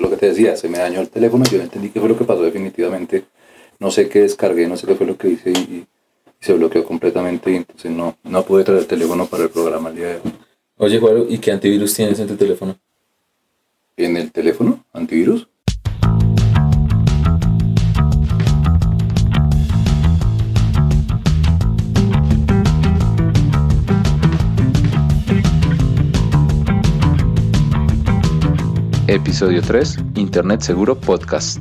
Lo que te decía, se me dañó el teléfono, yo no entendí qué fue lo que pasó definitivamente. No sé qué descargué, no sé qué fue lo que hice y, se bloqueó completamente y entonces no, no pude traer el teléfono para el programa el día de hoy. Oye, Juan, ¿y qué antivirus tienes en tu teléfono? ¿En el teléfono? ¿Antivirus? Episodio 3, Internet Seguro Podcast.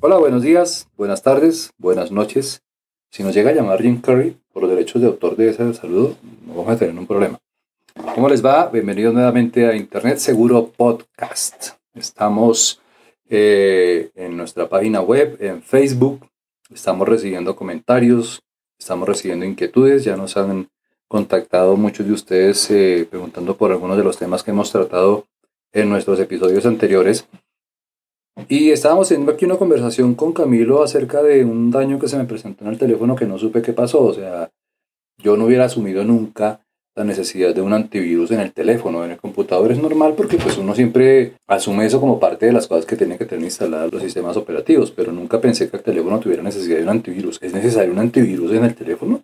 Hola, buenos días, buenas tardes, buenas noches. Si nos llega a llamar Jim Curry por los derechos de autor de ese saludo, no vamos a tener un problema. ¿Cómo les va? Bienvenidos nuevamente a Internet Seguro Podcast. Estamos eh, en nuestra página web, en Facebook. Estamos recibiendo comentarios, estamos recibiendo inquietudes. Ya nos han contactado muchos de ustedes eh, preguntando por algunos de los temas que hemos tratado en nuestros episodios anteriores. Y estábamos teniendo aquí una conversación con Camilo acerca de un daño que se me presentó en el teléfono que no supe qué pasó. O sea, yo no hubiera asumido nunca la necesidad de un antivirus en el teléfono, en el computador es normal porque pues uno siempre asume eso como parte de las cosas que tienen que tener instaladas los sistemas operativos, pero nunca pensé que el teléfono tuviera necesidad de un antivirus. ¿Es necesario un antivirus en el teléfono?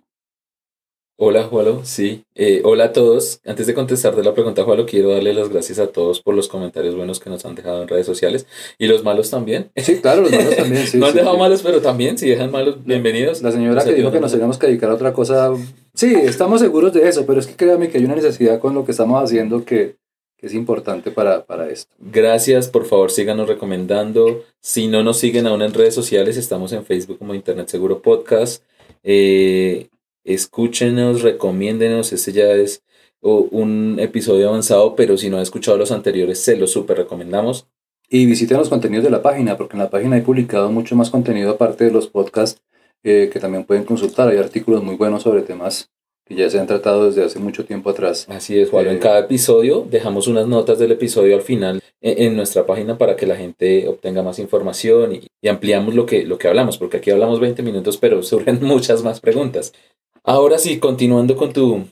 Hola, Jualo. Sí. Eh, hola a todos. Antes de contestarte la pregunta, Jualo, quiero darle las gracias a todos por los comentarios buenos que nos han dejado en redes sociales. Y los malos también. Sí, claro, los malos también. Sí, no han dejado malos, pero también, si dejan malos, bienvenidos. La señora que dijo que nos teníamos que dedicar a otra cosa. Sí, estamos seguros de eso, pero es que créame que hay una necesidad con lo que estamos haciendo que, que es importante para, para esto. Gracias, por favor, síganos recomendando. Si no nos siguen aún en redes sociales, estamos en Facebook como Internet Seguro Podcast. Eh, escúchenos, recomiéndenos, este ya es un episodio avanzado, pero si no ha escuchado los anteriores, se los súper recomendamos. Y visiten los contenidos de la página, porque en la página hay publicado mucho más contenido aparte de los podcasts eh, que también pueden consultar. Hay artículos muy buenos sobre temas que ya se han tratado desde hace mucho tiempo atrás. Así es, Juan. en eh, cada episodio dejamos unas notas del episodio al final en, nuestra página para que la gente obtenga más información y, y, ampliamos lo que, lo que hablamos, porque aquí hablamos 20 minutos, pero surgen muchas más preguntas. Ahora sí, continuando con tu,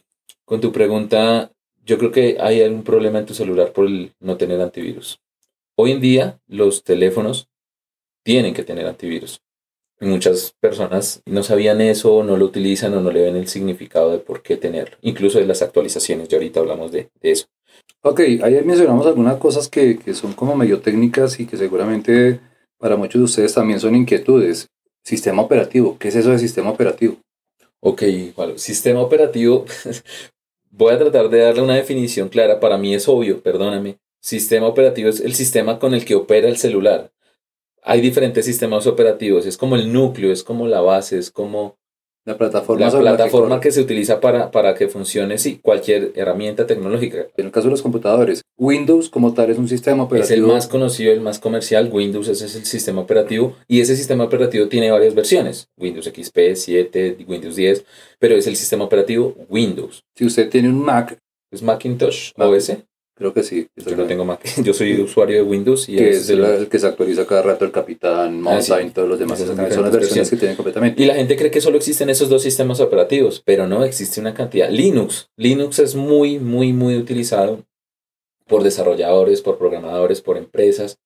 con tu pregunta, yo creo que hay algún problema en tu celular por no tener antivirus. Hoy en día los teléfonos tienen que tener antivirus. muchas personas no sabían eso, no lo utilizan o no le ven el significado de por qué tenerlo. Incluso de las actualizaciones, ya ahorita hablamos de, eso. Ok, ahí mencionamos algunas cosas que, que son como medio técnicas y que seguramente para muchos de ustedes también son inquietudes. Sistema operativo, ¿qué es eso de sistema operativo? Ok, bueno, sistema operativo, voy a tratar de darle una definición clara, para mí es obvio, perdóname. Sistema operativo es el sistema con el que opera el celular. Hay diferentes sistemas operativos, es como el núcleo, es como la base, es como la plataforma, la plataforma que, se utiliza para, para que funcione, sí, cualquier herramienta tecnológica. En el caso de los computadores, Windows como tal es un sistema operativo. Es el más conocido, el más comercial. Windows ese es el sistema operativo y ese sistema operativo tiene varias versiones. Windows XP, 7, Windows 10, pero es el sistema operativo Windows. Si usted tiene un Mac. ¿Es Macintosh OS? Creo que sí. Yo no tengo Mac. Yo soy usuario de Windows. Y que es, el, que se actualiza cada rato el Capitán, ah, Mountain, todos los demás. Son las versiones que tienen completamente. Y la gente cree que solo existen esos dos sistemas operativos, pero no, existe una cantidad. Linux. Linux es muy, muy, muy utilizado por desarrolladores, por programadores, por empresas.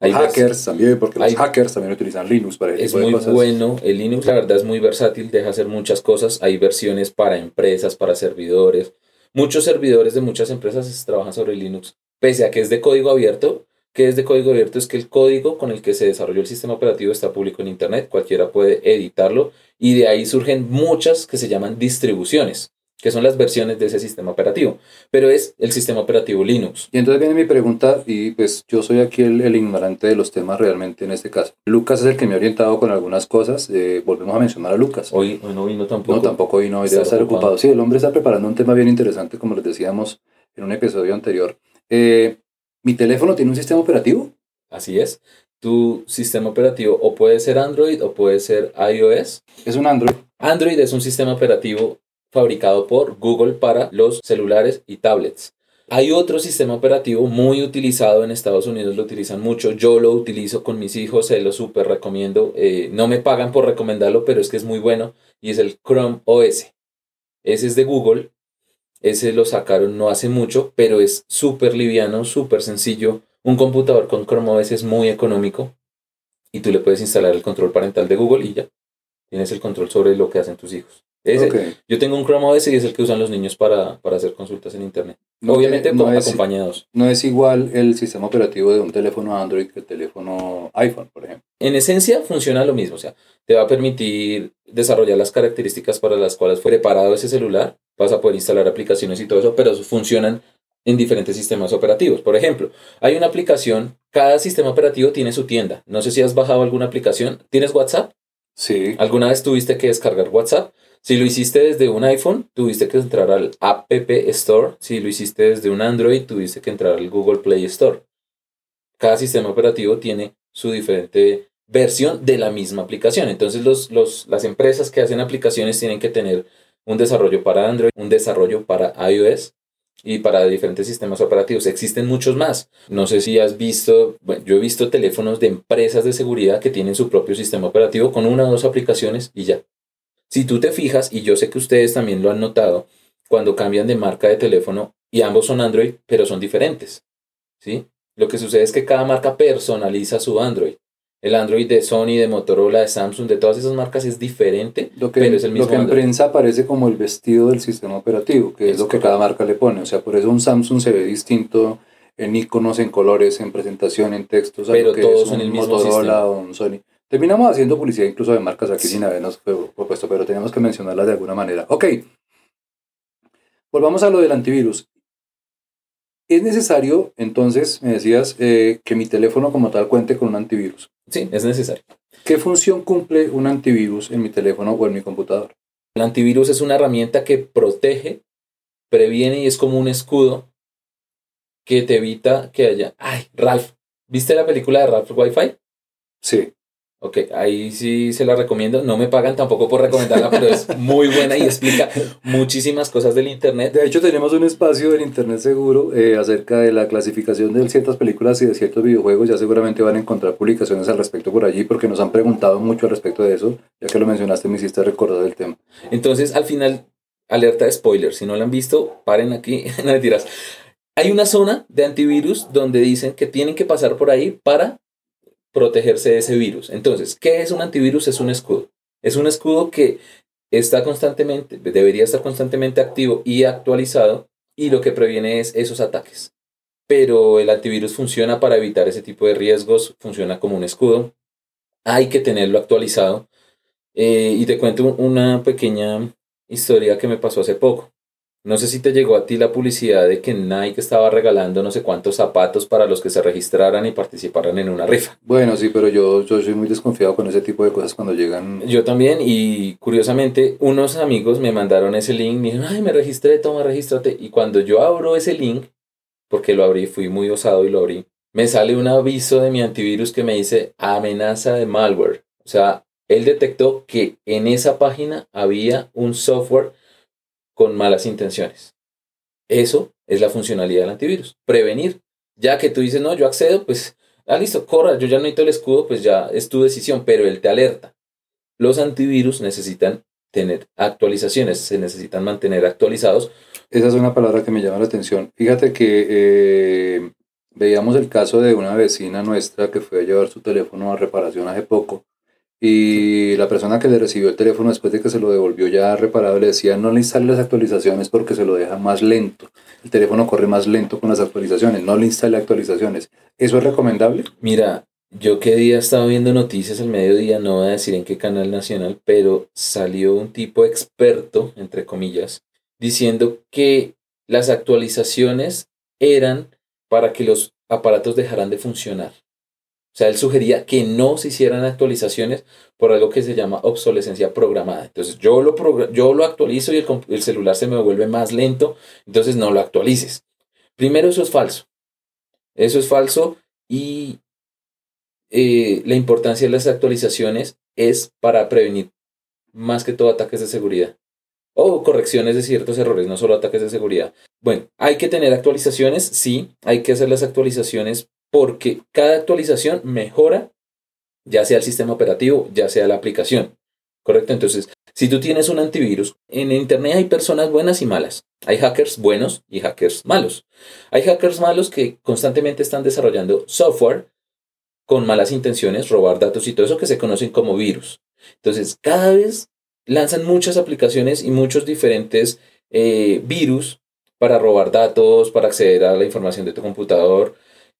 Hay hackers también, porque los hackers también utilizan Linux para Es muy bueno. El Linux, la verdad, es muy versátil, deja hacer muchas cosas. Hay versiones para empresas, para servidores Muchos servidores de muchas empresas trabajan sobre Linux, pese a que es de código abierto. ¿Qué es de código abierto? Es que el código con el que se desarrolló el sistema operativo está público en Internet, cualquiera puede editarlo y de ahí surgen muchas que se llaman distribuciones que son las versiones de ese sistema operativo, pero es el sistema operativo Linux. Y entonces viene mi pregunta, y pues yo soy aquí el, ignorante de los temas realmente en este caso. Lucas es el que me ha orientado con algunas cosas, eh, volvemos a mencionar a Lucas. Hoy, no vino tampoco. No, tampoco vino, hoy debe estar ocupado. Sí, el hombre está preparando un tema bien interesante, como les decíamos en un episodio anterior. Eh, ¿Mi teléfono tiene un sistema operativo? Así es. Tu sistema operativo o puede ser Android o puede ser iOS. Es un Android. Android es un sistema operativo fabricado por Google para los celulares y tablets. Hay otro sistema operativo muy utilizado en Estados Unidos, lo utilizan mucho. Yo lo utilizo con mis hijos, se lo súper recomiendo. Eh, no me pagan por recomendarlo, pero es que es muy bueno y es el Chrome OS. Ese es de Google Ese lo sacaron no hace mucho, pero es súper liviano, súper sencillo. Un computador con Chrome OS es muy económico y tú le puedes instalar el control parental de Google y ya tienes el control sobre lo que hacen tus hijos. Ese, Yo tengo un Chrome OS y es el que usan los niños para, hacer consultas en Internet. Obviamente no acompañados. no es igual el sistema operativo de un teléfono Android que el teléfono iPhone, por ejemplo. En esencia funciona lo mismo, o sea, te va a permitir desarrollar las características para las cuales fue preparado ese celular, vas a poder instalar aplicaciones y todo eso, pero funcionan en diferentes sistemas operativos. Por ejemplo, hay una aplicación, cada sistema operativo tiene su tienda. No sé si has bajado alguna aplicación. ¿Tienes WhatsApp? Sí. ¿Alguna vez tuviste que descargar WhatsApp? Si lo hiciste desde un iPhone, tuviste que entrar al App Store. Si lo hiciste desde un Android, tuviste que entrar al Google Play Store. Cada sistema operativo tiene su diferente versión de la misma aplicación. Entonces los, los, las empresas que hacen aplicaciones tienen que tener un desarrollo para Android, un desarrollo para iOS y para diferentes sistemas operativos. Existen muchos más. No sé si has visto, bueno, yo he visto teléfonos de empresas de seguridad que tienen su propio sistema operativo con una o dos aplicaciones y ya. Si tú te fijas, y yo sé que ustedes también lo han notado, cuando cambian de marca de teléfono y ambos son Android, pero son diferentes. ¿sí? Lo que sucede es que cada marca personaliza su Android. El Android de Sony, de Motorola, de Samsung, de todas esas marcas es diferente, lo que, pero es el mismo. Lo que en prensa aparece como el vestido del sistema operativo, que es, lo que cada marca le pone. O sea, por eso un Samsung se ve distinto en iconos, en colores, en presentación, en textos, pero todos son el mismo Motorola o un Sony. Terminamos haciendo publicidad incluso de marcas aquí sin habernos propuesto, pero tenemos que mencionarlas de alguna manera. Ok, volvamos a lo del antivirus. ¿Es necesario, entonces, me decías, eh, que mi teléfono como tal cuente con un antivirus? Sí, es necesario. ¿Qué función cumple un antivirus en mi teléfono o en mi computador? El antivirus es una herramienta que protege, previene y es como un escudo que te evita que haya... ¡Ay, Ralph! ¿Viste la película de Ralph Wi-Fi? Sí. Ok, ahí sí se la recomiendo. No me pagan tampoco por recomendarla, pero es muy buena y explica muchísimas cosas del Internet. De hecho, tenemos un espacio del Internet seguro eh, acerca de la clasificación de ciertas películas y de ciertos videojuegos. Ya seguramente van a encontrar publicaciones al respecto por allí porque nos han preguntado mucho al respecto de eso. Ya que lo mencionaste, me hiciste recordar el tema. Entonces, al final, alerta de spoiler. Si no lo han visto, paren aquí. no tiras. Hay una zona de antivirus donde dicen que tienen que pasar por ahí para protegerse de ese virus. Entonces, ¿qué es un antivirus? Es un escudo. Es un escudo que está constantemente, debería estar constantemente activo y actualizado y lo que previene es esos ataques. Pero el antivirus funciona para evitar ese tipo de riesgos, funciona como un escudo. Hay que tenerlo actualizado. Eh, y te cuento una pequeña historia que me pasó hace poco. No sé si te llegó a ti la publicidad de que Nike estaba regalando no sé cuántos zapatos para los que se registraran y participaran en una rifa. Bueno, sí, pero yo, yo soy muy desconfiado con ese tipo de cosas cuando llegan. Yo también, y curiosamente, unos amigos me mandaron ese link, me dijeron, ay, me registré, toma, regístrate. Y cuando yo abro ese link, porque lo abrí, fui muy osado y lo abrí, me sale un aviso de mi antivirus que me dice amenaza de malware. O sea, él detectó que en esa página había un software con malas intenciones. Eso es la funcionalidad del antivirus, prevenir. Ya que tú dices, no, yo accedo, pues, ah, listo, corra, yo ya no necesito el escudo, pues ya es tu decisión, pero él te alerta. Los antivirus necesitan tener actualizaciones, se necesitan mantener actualizados. Esa es una palabra que me llama la atención. Fíjate que eh, veíamos el caso de una vecina nuestra que fue a llevar su teléfono a reparación hace poco y la persona que le recibió el teléfono después de que se lo devolvió ya reparado le decía no le instale las actualizaciones porque se lo deja más lento. El teléfono corre más lento con las actualizaciones, no le instale actualizaciones. ¿Eso es recomendable? Mira, yo qué día estaba viendo noticias al mediodía, no voy a decir en qué canal nacional, pero salió un tipo experto, entre comillas, diciendo que las actualizaciones eran para que los aparatos dejaran de funcionar. Sea, él sugería que no se hicieran actualizaciones por algo que se llama obsolescencia programada. Entonces, yo lo, yo lo actualizo y el, el celular se me vuelve más lento, entonces no lo actualices. Primero, eso es falso. Eso es falso y eh, la importancia de las actualizaciones es para prevenir más que todo ataques de seguridad o correcciones de ciertos errores, no solo ataques de seguridad. Bueno, hay que tener actualizaciones, sí, hay que hacer las actualizaciones porque cada actualización mejora ya sea el sistema operativo, ya sea la aplicación. ¿Correcto? Entonces, si tú tienes un antivirus, en Internet hay personas buenas y malas. Hay hackers buenos y hackers malos. Hay hackers malos que constantemente están desarrollando software con malas intenciones, robar datos y todo eso que se conocen como virus. Entonces, cada vez lanzan muchas aplicaciones y muchos diferentes eh, virus para robar datos, para acceder a la información de tu computador.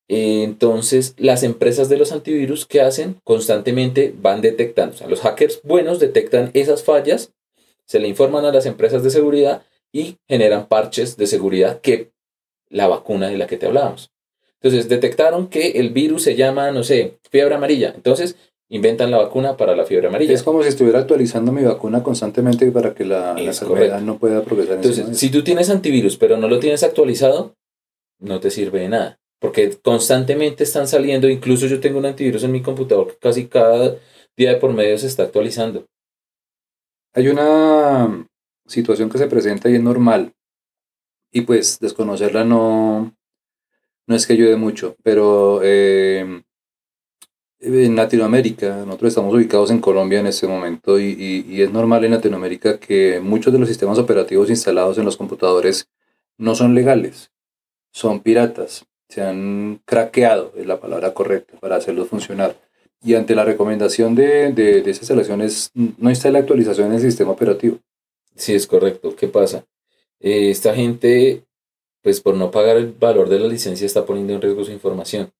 Entonces, las empresas de los antivirus que hacen constantemente van detectando. O sea, los hackers buenos detectan esas fallas, se le informan a las empresas de seguridad y generan parches de seguridad que la vacuna de la que te hablábamos. Entonces, detectaron que el virus se llama, no sé, fiebre amarilla. Entonces, inventan la vacuna para la fiebre amarilla. Es como si estuviera actualizando mi vacuna constantemente para que la, la enfermedad no pueda progresar. Entonces, si tú tienes antivirus pero no lo tienes actualizado, no te sirve de nada. Porque constantemente están saliendo, incluso yo tengo un antivirus en mi computador que casi cada día de por medio se está actualizando. Hay una situación que se presenta y es normal. Y pues desconocerla no, no es que ayude mucho, pero eh, en Latinoamérica, nosotros estamos ubicados en Colombia en este momento y, y, es normal en Latinoamérica que muchos de los sistemas operativos instalados en los computadores no son legales, son piratas, se han craqueado, es la palabra correcta, para hacerlos funcionar. Y ante la recomendación de, de, de esas instalaciones, no está la actualización del sistema operativo. Sí, es correcto. ¿Qué pasa? Eh, esta gente, pues por no pagar el valor de la licencia, está poniendo en riesgo su información.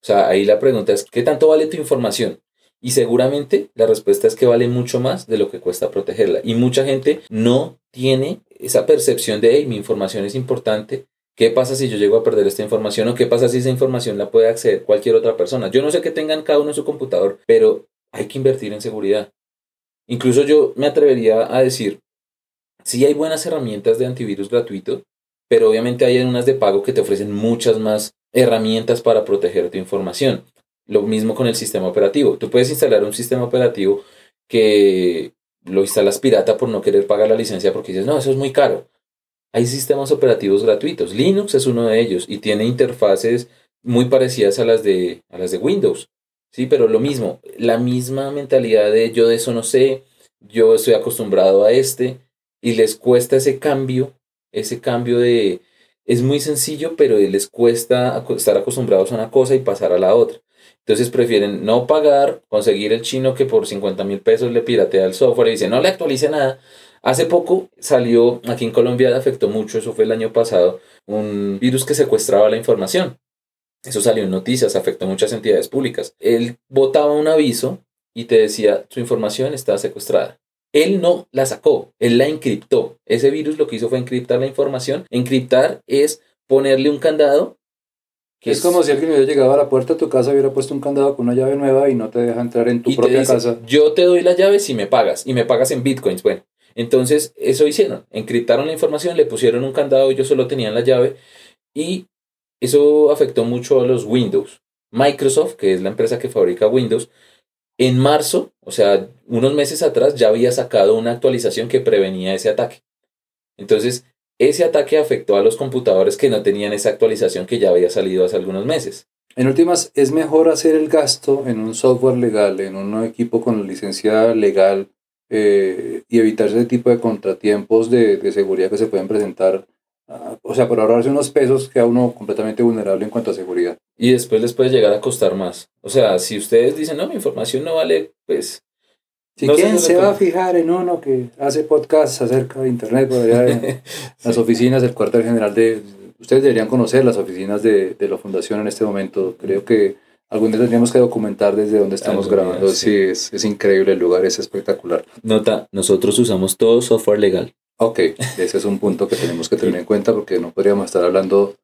O sea, ahí la pregunta es, ¿qué tanto vale tu información? Y seguramente la respuesta es que vale mucho más de lo que cuesta protegerla. Y mucha gente no tiene esa percepción de, hey, mi información es importante. ¿Qué pasa si yo llego a perder esta información? ¿O qué pasa si esa información la puede acceder cualquier otra persona? Yo no sé qué tengan cada uno en su computador, pero hay que invertir en seguridad. Incluso yo me atrevería a decir, sí hay buenas herramientas de antivirus gratuito, pero obviamente hay unas de pago que te ofrecen muchas más herramientas para proteger tu información. Lo mismo con el sistema operativo. Tú puedes instalar un sistema operativo que lo instalas pirata por no querer pagar la licencia porque dices, no, eso es muy caro. Hay sistemas operativos gratuitos. Linux es uno de ellos y tiene interfaces muy parecidas a las de, a las de Windows. Sí, pero lo mismo, la misma mentalidad de yo de eso no sé, yo estoy acostumbrado a este y les cuesta ese cambio, ese cambio de, es muy sencillo, pero les cuesta estar acostumbrados a una cosa y pasar a la otra. Entonces prefieren no pagar, conseguir el chino que por 50 mil pesos le piratea el software y dice no le actualice nada. Hace poco salió, aquí en Colombia afectó mucho, eso fue el año pasado, un virus que secuestraba la información. Eso salió en noticias, afectó muchas entidades públicas. Él botaba un aviso y te decía, su información está secuestrada. Él no la sacó, él la encriptó. Ese virus lo que hizo fue encriptar la información. Encriptar es ponerle un candado. Que es, como si alguien hubiera llegado a la puerta de tu casa, hubiera puesto un candado con una llave nueva y no te deja entrar en tu propia casa. Yo te doy la llave si me pagas y me pagas en bitcoins. Bueno, entonces eso hicieron. Encriptaron la información, le pusieron un candado, ellos solo tenían la llave y eso afectó mucho a los Windows. Microsoft, que es la empresa que fabrica Windows, en marzo, o sea, unos meses atrás, ya había sacado una actualización que prevenía ese ataque. Entonces, ese ataque afectó a los computadores que no tenían esa actualización que ya había salido hace algunos meses. En últimas, es mejor hacer el gasto en un software legal, en un equipo con licencia legal eh, y evitar ese tipo de contratiempos de, de seguridad que se pueden presentar o sea, por ahorrarse unos pesos queda uno completamente vulnerable en cuanto a seguridad. Y después les puede llegar a costar más. O sea, si ustedes dicen, no, mi información no vale, pues... Si quién se va a fijar en uno que hace podcasts acerca de Internet, de las oficinas del cuartel general de... Ustedes deberían conocer las oficinas de, de la fundación en este momento. Creo que algún día tendríamos que documentar desde donde estamos grabando. sí, es, es increíble, el lugar es espectacular. Nota, nosotros usamos todo software legal. Ok, ese es un punto que tenemos que tener en cuenta porque no podríamos estar hablando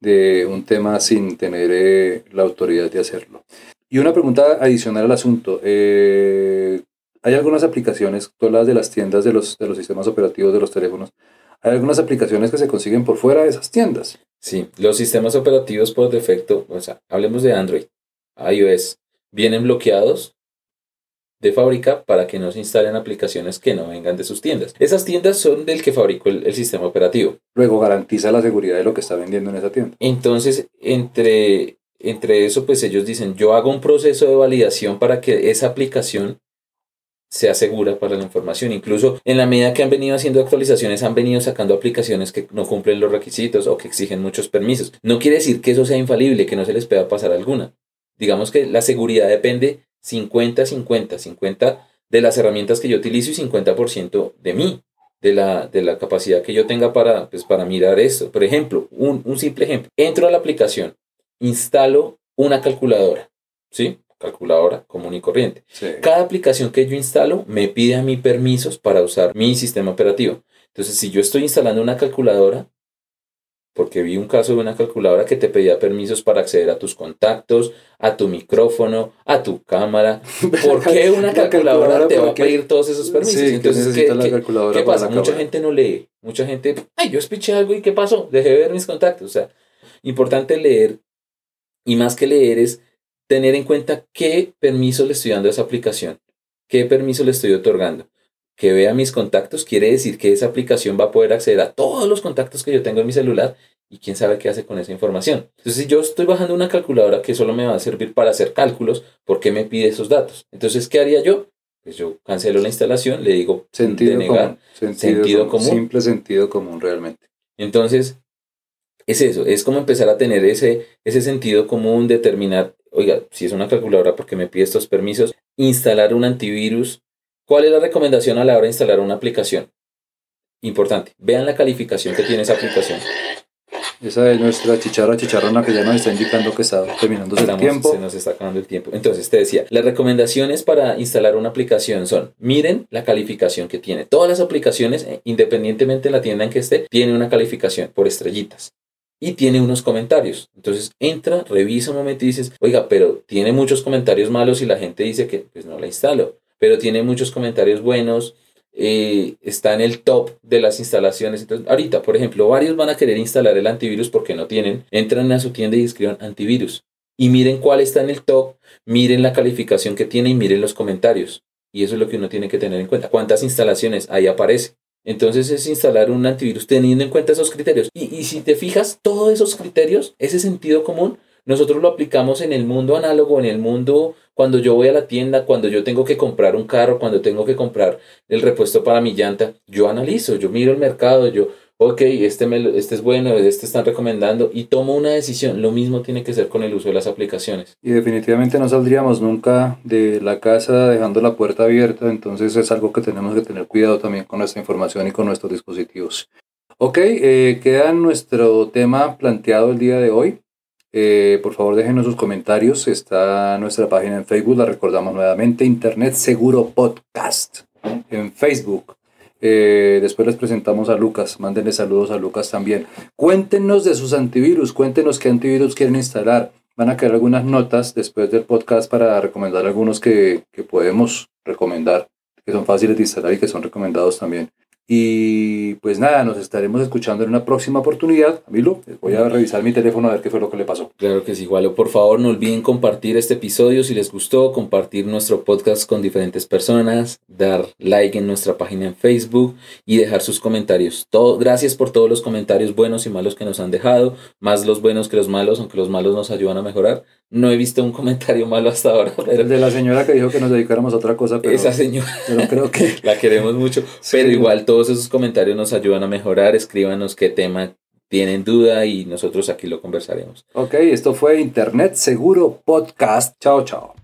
de un tema sin tener eh, la autoridad de hacerlo. Y una pregunta adicional al asunto. Eh, hay algunas aplicaciones, todas de las tiendas de los, de los sistemas operativos de los teléfonos, hay algunas aplicaciones que se consiguen por fuera de esas tiendas. Sí, los sistemas operativos por defecto, o sea, hablemos de Android, iOS, vienen bloqueados de fábrica para que no se instalen aplicaciones que no vengan de sus tiendas. Esas tiendas son del que fabricó el, sistema operativo. Luego garantiza la seguridad de lo que está vendiendo en esa tienda. Entonces, entre, entre eso, pues ellos dicen, yo hago un proceso de validación para que esa aplicación sea segura para la información. Incluso en la medida que han venido haciendo actualizaciones, han venido sacando aplicaciones que no cumplen los requisitos o que exigen muchos permisos. No quiere decir que eso sea infalible, que no se les pueda pasar alguna. Digamos que la seguridad depende 50-50, 50 de las herramientas que yo utilizo y 50% de mí, de la, de la capacidad que yo tenga para, pues, para mirar esto. Por ejemplo, un, un simple ejemplo. Entro a la aplicación, instalo una calculadora, ¿sí? calculadora común y corriente. Cada aplicación que yo instalo me pide a mí permisos para usar mi sistema operativo. Entonces, si yo estoy instalando una calculadora, porque vi un caso de una calculadora que te pedía permisos para acceder a tus contactos, a tu micrófono, a tu cámara. ¿Por qué una calculadora, te va a pedir todos esos permisos? Entonces, ¿qué, ¿qué, pasa? Mucha gente no lee. Mucha gente, ay, yo espiché algo y ¿qué pasó? Dejé de ver mis contactos. O sea, importante leer. Y más que leer es tener en cuenta qué permiso le estoy dando a esa aplicación, qué permiso le estoy otorgando. Que vea mis contactos quiere decir que esa aplicación va a poder acceder a todos los contactos que yo tengo en mi celular y quién sabe qué hace con esa información. Entonces, si yo estoy bajando una calculadora que solo me va a servir para hacer cálculos, ¿por qué me pide esos datos? Entonces, ¿qué haría yo? Pues yo cancelo la instalación, le digo sentido común, sentido, común, simple sentido común realmente. Entonces, es eso, es como empezar a tener ese, ese sentido común, determinar oiga, si es una calculadora porque me pide estos permisos, instalar un antivirus. ¿Cuál es la recomendación a la hora de instalar una aplicación? Importante, vean la calificación que tiene esa aplicación. Esa es nuestra chicharra chicharrona que ya nos está indicando que está terminando el tiempo. Se nos está acabando el tiempo. Entonces te decía, las recomendaciones para instalar una aplicación son, miren la calificación que tiene. Todas las aplicaciones, eh, independientemente de la tienda en que esté, tienen una calificación por estrellitas y tiene unos comentarios. Entonces entra, revisa un momento y dices, oiga, pero tiene muchos comentarios malos y la gente dice que pues no la instalo, pero tiene muchos comentarios buenos, eh, está en el top de las instalaciones. Entonces, ahorita, por ejemplo, varios van a querer instalar el antivirus porque no tienen. Entran a su tienda y escriban antivirus. Y miren cuál está en el top, miren la calificación que tiene y miren los comentarios. Y eso es lo que uno tiene que tener en cuenta. ¿Cuántas instalaciones ahí aparece? Entonces es instalar un antivirus teniendo en cuenta esos criterios. Y, si te fijas, todos esos criterios, ese sentido común, nosotros lo aplicamos en el mundo análogo, en el mundo cuando yo voy a la tienda, cuando yo tengo que comprar un carro, cuando tengo que comprar el repuesto para mi llanta. Yo analizo, yo miro el mercado, yo ok, este, me, este es bueno, este están recomendando y tomo una decisión. Lo mismo tiene que ser con el uso de las aplicaciones. Y definitivamente no saldríamos nunca de la casa dejando la puerta abierta, entonces es algo que tenemos que tener cuidado también con nuestra información y con nuestros dispositivos. Ok, eh, queda nuestro tema planteado el día de hoy. Eh, por favor, déjenos sus comentarios. Está nuestra página en Facebook, la recordamos nuevamente, Internet Seguro Podcast en Facebook. Eh, después les presentamos a Lucas. Mándenle saludos a Lucas también. Cuéntenos de sus antivirus. Cuéntenos qué antivirus quieren instalar. Van a quedar algunas notas después del podcast para recomendar algunos que, que podemos recomendar, que son fáciles de instalar y que son recomendados también. Y pues nada, nos estaremos escuchando en una próxima oportunidad. Milo, voy a revisar mi teléfono a ver qué fue lo que le pasó. Claro que sí, igual. Por favor, no olviden compartir este episodio si les gustó, compartir nuestro podcast con diferentes personas, dar like en nuestra página en Facebook y dejar sus comentarios. Todo, gracias por todos los comentarios buenos y malos que nos han dejado, más los buenos que los malos, aunque los malos nos ayudan a mejorar. No he visto un comentario malo hasta ahora. Pero... El de la señora que dijo que nos dedicáramos a otra cosa, pero... Esa señora. Pero creo que... la queremos mucho. Pero igual todos esos comentarios nos ayudan a mejorar. Escríbanos qué tema tienen duda y nosotros aquí lo conversaremos. Ok, esto fue Internet Seguro Podcast. Chao, chao.